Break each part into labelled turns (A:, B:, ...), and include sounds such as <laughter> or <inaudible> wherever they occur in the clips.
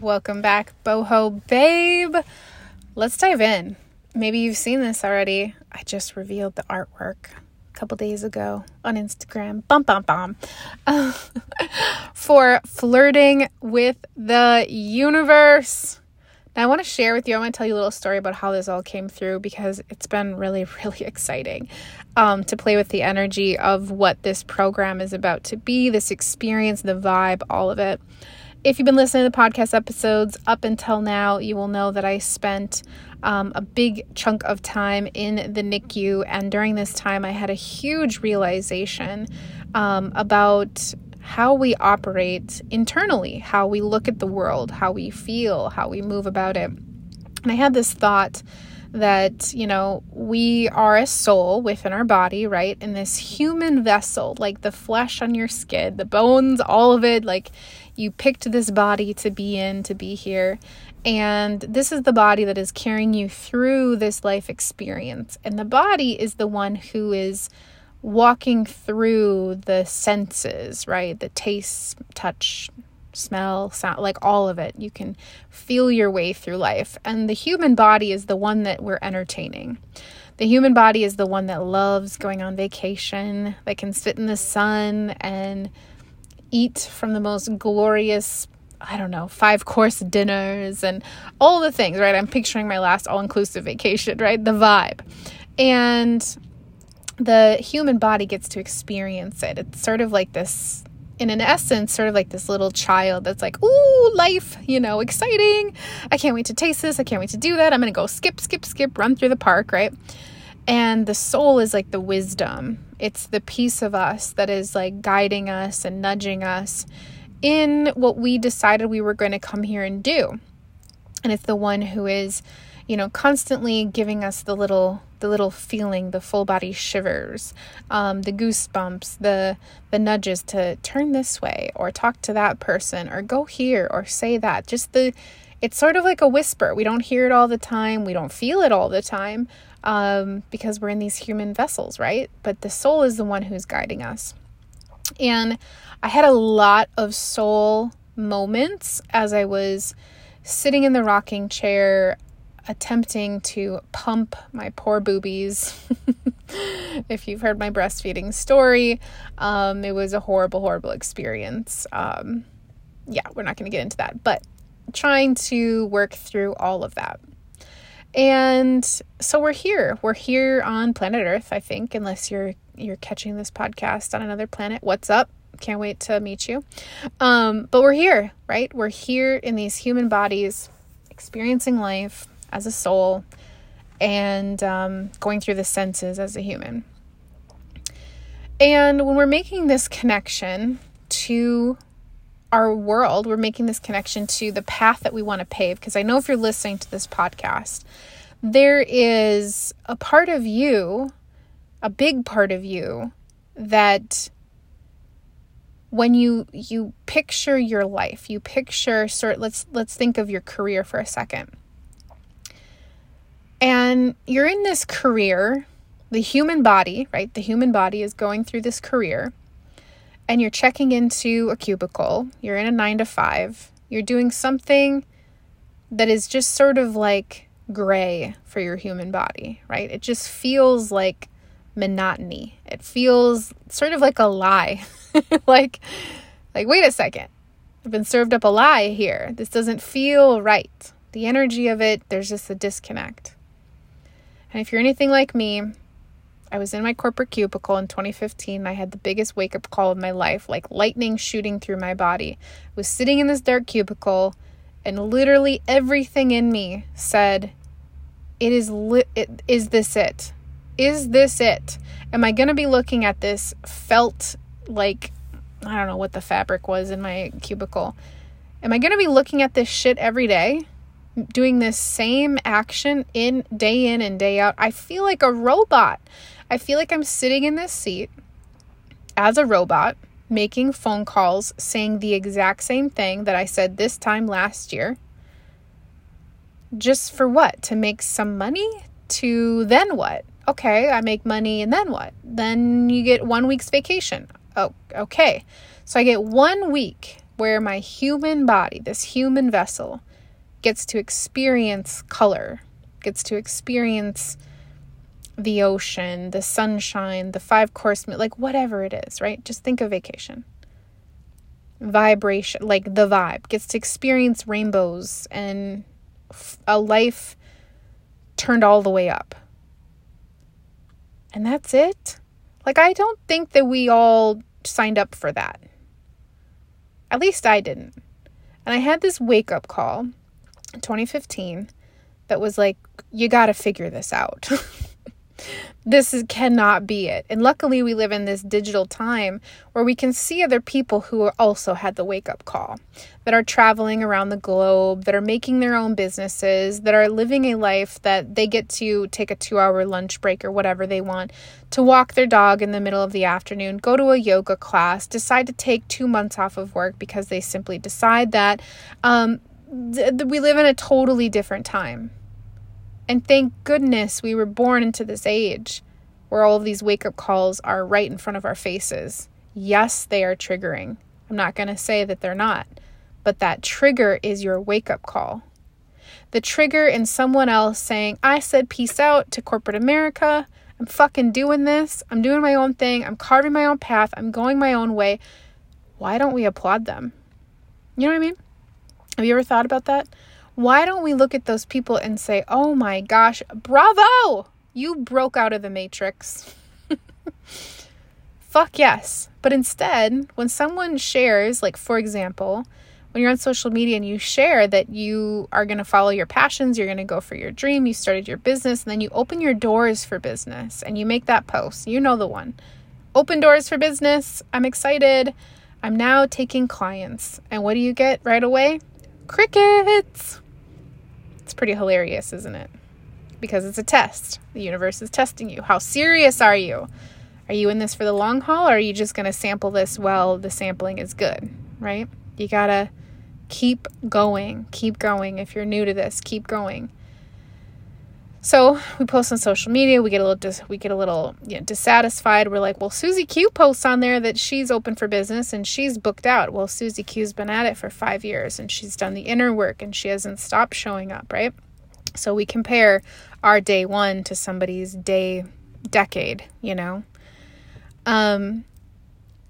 A: Welcome back, Boho Babe. Let's dive in. Maybe you've seen this already. I just revealed the artwork a couple days ago on Instagram. Bum, bum, bum. <laughs> for flirting with the universe. Now, I want to share with you, I want to tell you a little story about how this all came through because it's been really, <laughs> really exciting um, to play with the energy of what this program is about to be, this experience, the vibe, all of it. If you've been listening to the podcast episodes up until now, you will know that I spent um, a big chunk of time in the NICU, and during this time, I had a huge realization um, about how we operate internally, how we look at the world, how we feel, how we move about it. And I had this thought that, you know, we are a soul within our body, right? In this human vessel, like the flesh on your skin, the bones, all of it, like you picked this body to be in, to be here. And this is the body that is carrying you through this life experience. And the body is the one who is walking through the senses, right? The taste, touch, smell, sound, like all of it. You can feel your way through life. And the human body is the one that we're entertaining. The human body is the one that loves going on vacation, that can sit in the sun and eat from the most glorious I don't know, five course dinners and all the things, right? I'm picturing my last all inclusive vacation, right? The vibe. And the human body gets to experience it. It's sort of like this, in an essence, sort of like this little child that's like, ooh, life, you know, exciting. I can't wait to taste this. I can't wait to do that. I'm going to go skip, skip, skip, run through the park, right? And the soul is like the wisdom, it's the piece of us that is like guiding us and nudging us in what we decided we were going to come here and do. And it's the one who is, you know, constantly giving us the little the little feeling, the full body shivers, um, the goosebumps, the the nudges to turn this way or talk to that person or go here or say that. Just the it's sort of like a whisper. We don't hear it all the time. We don't feel it all the time um, because we're in these human vessels, right? But the soul is the one who's guiding us. And I had a lot of soul moments as I was sitting in the rocking chair attempting to pump my poor boobies. <laughs> if you've heard my breastfeeding story, um, it was a horrible, horrible experience. Um, yeah, we're not going to get into that, but trying to work through all of that. And so we're here. We're here on planet Earth, I think, unless you're you're catching this podcast on another planet. What's up? Can't wait to meet you. Um, but we're here, right? We're here in these human bodies, experiencing life, as a soul and um, going through the senses as a human. And when we're making this connection to our world, we're making this connection to the path that we want to pave. Because I know if you're listening to this podcast, there is a part of you, a big part of you, that when you you picture your life, you picture sort let's let's think of your career for a second. And you're in this career, the human body, right? The human body is going through this career, and you're checking into a cubicle. You're in a nine to five. You're doing something that is just sort of like gray for your human body, right? It just feels like monotony. It feels sort of like a lie. <laughs> like like wait a second. I've been served up a lie here. This doesn't feel right. The energy of it, there's just a disconnect. And if you're anything like me, I was in my corporate cubicle in 2015. and I had the biggest wake up call of my life, like lightning shooting through my body. I was sitting in this dark cubicle, and literally everything in me said, "It is li- it, is this it? Is this it? Am I going to be looking at this felt like I don't know what the fabric was in my cubicle? Am I going to be looking at this shit every day?" doing this same action in day in and day out. I feel like a robot. I feel like I'm sitting in this seat as a robot, making phone calls, saying the exact same thing that I said this time last year. Just for what? To make some money? To then what? Okay, I make money and then what? Then you get one week's vacation. Oh, okay. So I get one week where my human body, this human vessel, gets to experience color, gets to experience the ocean, the sunshine, the five course meal, like whatever it is, right? Just think of vacation. Vibration, like the vibe, gets to experience rainbows and a life turned all the way up. And that's it. Like, I don't think that we all signed up for that. At least I didn't. And I had this wake up call in 2015 that was like, you got to figure this out. <laughs> this is, cannot be it. And luckily, we live in this digital time where we can see other people who also had the wake up call, that are traveling around the globe, that are making their own businesses, that are living a life that they get to take a two hour lunch break or whatever they want, to walk their dog in the middle of the afternoon, go to a yoga class, decide to take two months off of work because they simply decide that. Um, th- we live in a totally different time and thank goodness we were born into this age where all of these wake up calls are right in front of our faces. Yes, they are triggering. I'm not going to say that they're not, but that trigger is your wake up call. The trigger in someone else saying, I said peace out to corporate America. I'm fucking doing this. I'm doing my own thing. I'm carving my own path. I'm going my own way. Why don't we applaud them? You know what I mean? Have you ever thought about that? Why don't we look at those people and say, oh my gosh, bravo! You broke out of the matrix. <laughs> Fuck yes. But instead, when someone shares, like for example, when you're on social media and you share that you are going to follow your passions, you're going to go for your dream, you started your business, and then you open your doors for business and you make that post, you know the one. Open doors for business. I'm excited. I'm now taking clients. And what do you get right away? Crickets. It's pretty hilarious, isn't it? Because it's a test. The universe is testing you. How serious are you? Are you in this for the long haul or are you just going to sample this while the sampling is good, right? You got to keep going. Keep going. If you're new to this, keep going. So we post on social media. We get a little dis- we get a little you know, dissatisfied. We're like, well, Susie Q posts on there that she's open for business and she's booked out. Well, Susie Q's been at it for five years and she's done the inner work and she hasn't stopped showing up, right? So we compare our day one to somebody's day decade, you know. Um,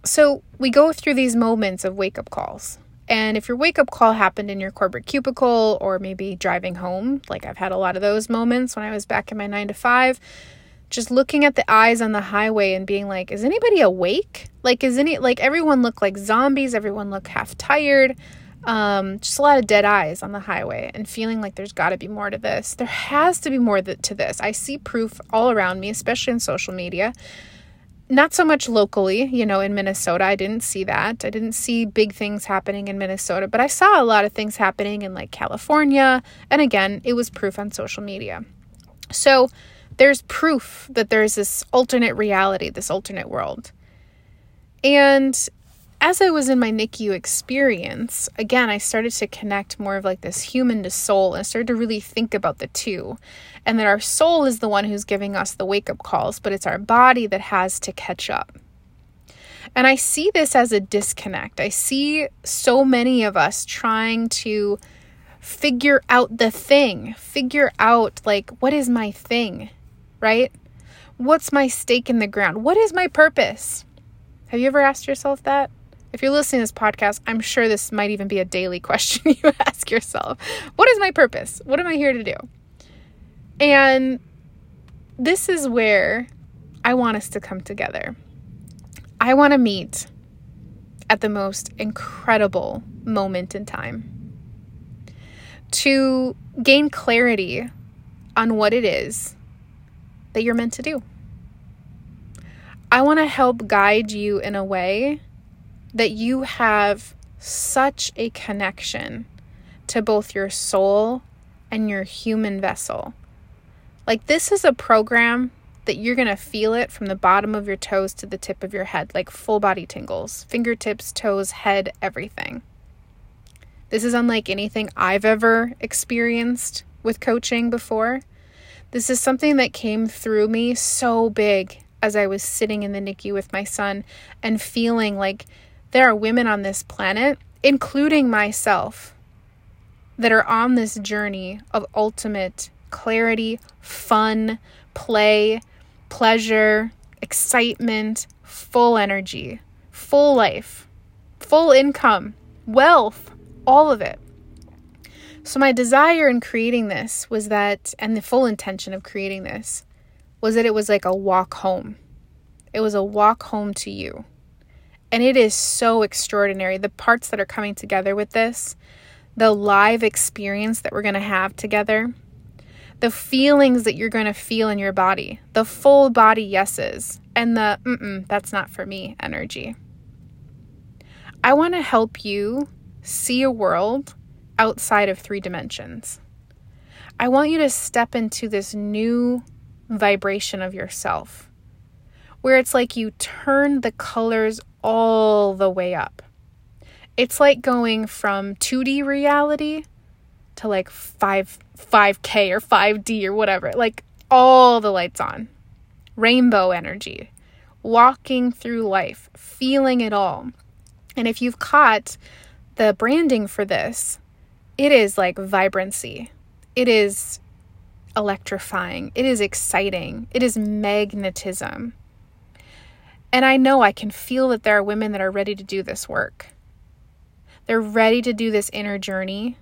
A: so we go through these moments of wake up calls and if your wake up call happened in your corporate cubicle or maybe driving home, like I've had a lot of those moments when I was back in my nine to five, just looking at the eyes on the highway and being like, is anybody awake? Like, is any, like, everyone look like zombies, everyone look half tired. Um, just a lot of dead eyes on the highway and feeling like there's got to be more to this. There has to be more to this. I see proof all around me, especially in social media not so much locally, you know, in Minnesota. I didn't see that. I didn't see big things happening in Minnesota, but I saw a lot of things happening in like California. And again, it was proof on social media. So there's proof that there's this alternate reality, this alternate world. And as I was in my NICU experience, again, I started to connect more of like this human to soul and started to really think about the two. And that our soul is the one who's giving us the wake up calls, but it's our body that has to catch up. And I see this as a disconnect. I see so many of us trying to figure out the thing, figure out like, what is my thing, right? What's my stake in the ground? What is my purpose? Have you ever asked yourself that? If you're listening to this podcast, I'm sure this might even be a daily <laughs> question you <laughs> ask yourself. What is my purpose? What am I here to do? And this is where I want us to come together. I want to meet at the most incredible moment in time to gain clarity on what it is that you're meant to do. I want to help guide you in a way that you have such a connection to both your soul and your human vessel. Like, this is a program that you're going to feel it from the bottom of your toes to the tip of your head, like full body tingles, fingertips, toes, head, everything. This is unlike anything I've ever experienced with coaching before. This is something that came through me so big as I was sitting in the NICU with my son and feeling like there are women on this planet including myself, that are on this journey of ultimate clarity, fun, play, pleasure, excitement, full energy, full life, full income, wealth, all of it. So, my desire in creating this was that, and the full intention of creating this was that it was like a walk home. It was a walk home to you. And it is so extraordinary. The parts that are coming together with this, the live experience that we're going to have together, the feelings that you're going to feel in your body, the full body yeses, and the mm that's not for me energy. I want to help you see a world outside of three dimensions. I want you to step into this new vibration of yourself where it's like you turn the colors all the way up. It's like going from 2D reality to like 5 5K or 5D or whatever. Like all the lights on. Rainbow energy. Walking through life, feeling it all. And if you've caught the branding for this, it is like vibrancy. It is electrifying. It is exciting. It is magnetism. And I know I can feel that there are women that are ready to do this work. They're ready to do this inner journey,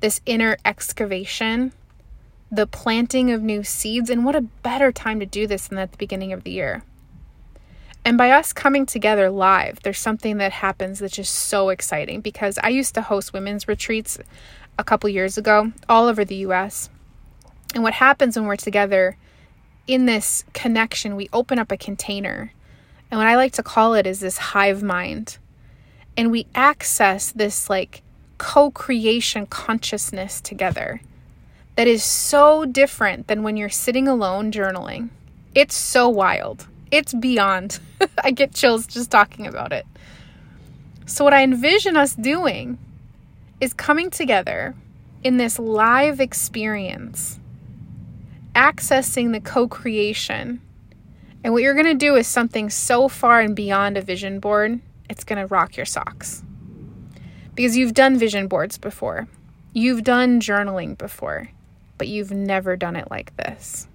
A: this inner excavation, the planting of new seeds. And what a better time to do this than at the beginning of the year. And by us coming together live, there's something that happens that's just so exciting because I used to host women's retreats a couple years ago all over the US. And what happens when we're together in this connection, we open up a container and what I like to call it is this hive mind. And we access this like co creation consciousness together that is so different than when you're sitting alone journaling. It's so wild. It's beyond. <laughs> I get chills just talking about it. So, what I envision us doing is coming together in this live experience, accessing the co creation and what you're going to do is something so far and beyond a vision board, it's going to rock your socks. Because you've done vision boards before, you've done journaling before, but you've never done it like this.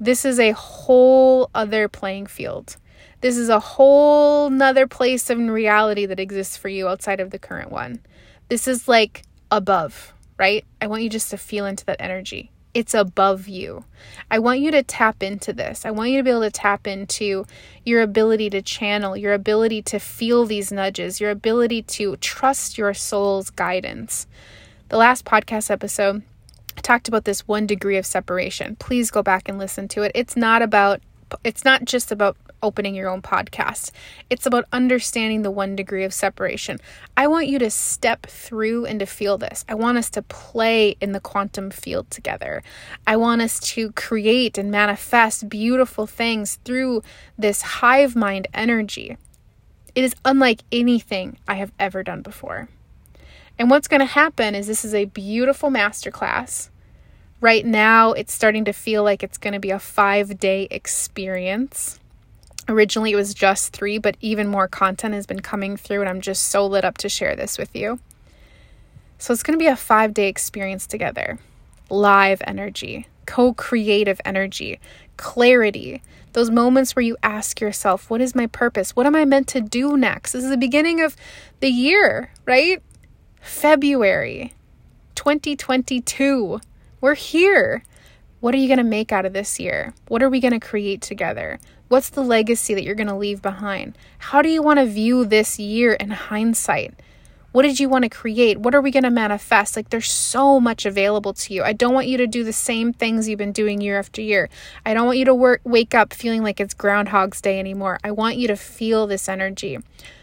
A: This is a whole other playing field. This is a whole nother place of reality that exists for you outside of the current one. This is like above, right? I want you just to feel into that energy it's above you. I want you to tap into this. I want you to be able to tap into your ability to channel, your ability to feel these nudges, your ability to trust your soul's guidance. The last podcast episode, I talked about this one degree of separation. Please go back and listen to it. It's not about it's not just about opening your own podcast. It's about understanding the one degree of separation. I want you to step through and to feel this. I want us to play in the quantum field together. I want us to create and manifest beautiful things through this hive mind energy. It is unlike anything I have ever done before. And what's going to happen is this is a beautiful masterclass. Right now, it's starting to feel like it's going to be a five day experience. Originally, it was just three, but even more content has been coming through, and I'm just so lit up to share this with you. So, it's going to be a five day experience together live energy, co creative energy, clarity. Those moments where you ask yourself, What is my purpose? What am I meant to do next? This is the beginning of the year, right? February 2022. We're here. What are you going to make out of this year? What are we going to create together? What's the legacy that you're going to leave behind? How do you want to view this year in hindsight? What did you want to create? What are we going to manifest? Like, there's so much available to you. I don't want you to do the same things you've been doing year after year. I don't want you to work, wake up feeling like it's Groundhog's Day anymore. I want you to feel this energy.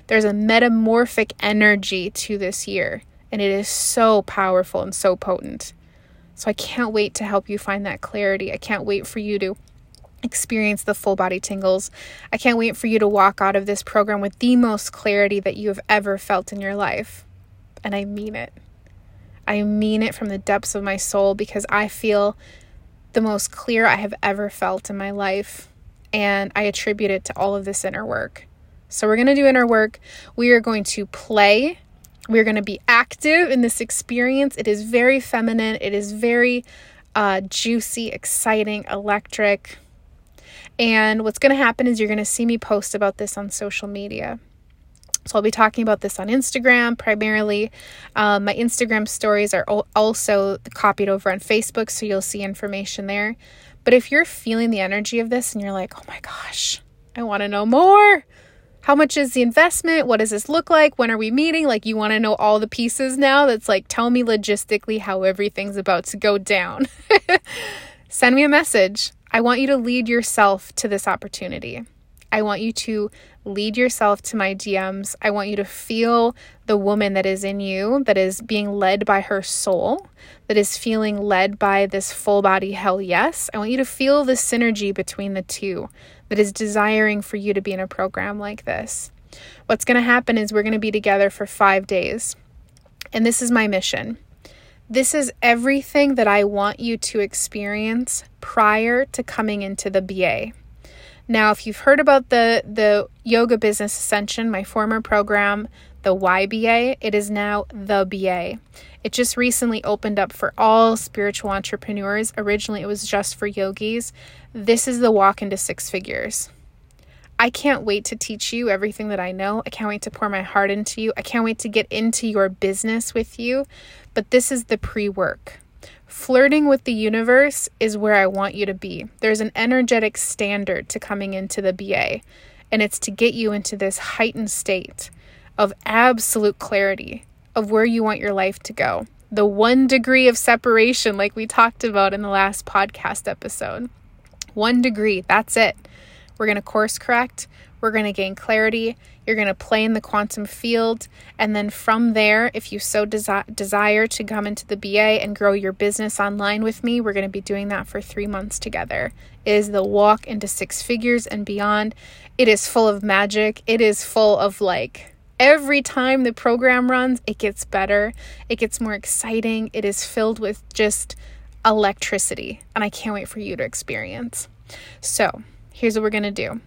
A: There's a metamorphic energy to this year, and it is so powerful and so potent. So, I can't wait to help you find that clarity. I can't wait for you to experience the full body tingles. I can't wait for you to walk out of this program with the most clarity that you have ever felt in your life. And I mean it. I mean it from the depths of my soul because I feel the most clear I have ever felt in my life. And I attribute it to all of this inner work. So, we're going to do inner work. We are going to play We're going to be active in this experience. It is very feminine, it is very uh, juicy, exciting, electric. And what's going to happen is you're going to see me post about this on social media. So I'll be talking about this on Instagram primarily. Um, my Instagram stories are also copied over on Facebook, so you'll see information there. But if you're feeling the energy of this and you're like, oh my gosh, I want to know more. How much is the investment? What does this look like? When are we meeting? Like, you want to know all the pieces now? That's like, tell me logistically how everything's about to go down. <laughs> Send me a message. I want you to lead yourself to this opportunity. I want you to lead yourself to my DMs. I want you to feel the woman that is in you, that is being led by her soul, that is feeling led by this full body hell yes. I want you to feel the synergy between the two, that is desiring for you to be in a program like this. What's going to happen is we're going to be together for five days. And this is my mission. This is everything that I want you to experience prior to coming into the BA. Now, if you've heard about the the Yoga Business Ascension, my former program, the YBA, it is now the BA. It just recently opened up for all spiritual entrepreneurs. Originally, it was just for yogis. This is the walk into six figures. I can't wait to teach you everything that I know. I can't wait to pour my heart into you. I can't wait to get into your business with you. But this is the pre work. Flirting with the universe is where I want you to be. There's an energetic standard to coming into the BA, and it's to get you into this heightened state of absolute clarity of where you want your life to go. The one degree of separation, like we talked about in the last podcast episode. One degree, that's it. We're going to course correct. We're going to gain clarity. You're going to play in the quantum field. And then from there, if you so desi- desire to come into the BA and grow your business online with me, we're going to be doing that for three months together. It is the walk into six figures and beyond. It is full of magic. It is full of like, every time the program runs, it gets better. It gets more exciting. It is filled with just electricity. And I can't wait for you to experience. So, here's what we're going to do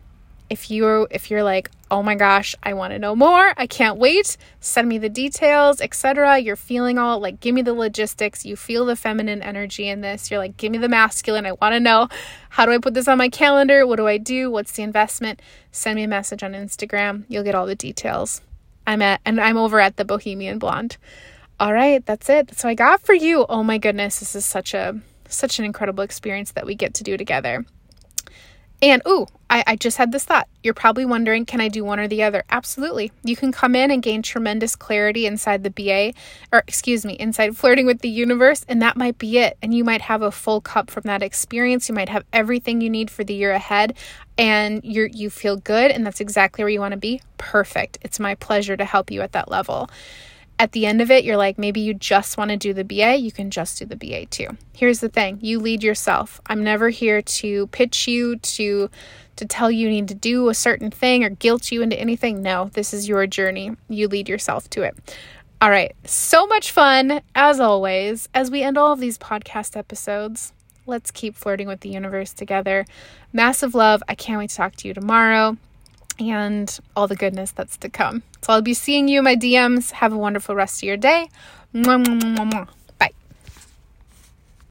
A: if you're if you're like oh my gosh i want to know more. I can't wait. Send me the details etc you're feeling all like give me the logistics. You feel the feminine energy in this. You're like give me the masculine. I want to know. How do i put this on my calendar? What do i do? What's the investment send me a message on instagram. You'll get all the details. I'm at and i'm over at the bohemian blonde. All right that's it. That's what i got for you. Oh my goodness this is such a such an incredible experience that we get to do together and ooh, I, I just had this thought. You're probably wondering, can I do one or the other? Absolutely. You can come in and gain tremendous clarity inside the BA, or excuse me, inside flirting with the universe, and that might be it. And you might have a full cup from that experience. You might have everything you need for the year ahead, and you you feel good, and that's exactly where you want to be. Perfect. It's my pleasure to help you at that level at the end of it, you're like, maybe you just want to do the BA, you can just do the BA too. Here's the thing you lead yourself. I'm never here to pitch you, to to tell you, you need to do a certain thing or guilt you into anything. No, this is your journey. You lead yourself to it. All right, so much fun as always as we end all of these podcast episodes. Let's keep flirting with the universe together. Massive love. I can't wait to talk to you tomorrow and all the goodness that's to come. So I'll be seeing you in my DMs. Have a wonderful rest of your day. Mwah, mwah, mwah,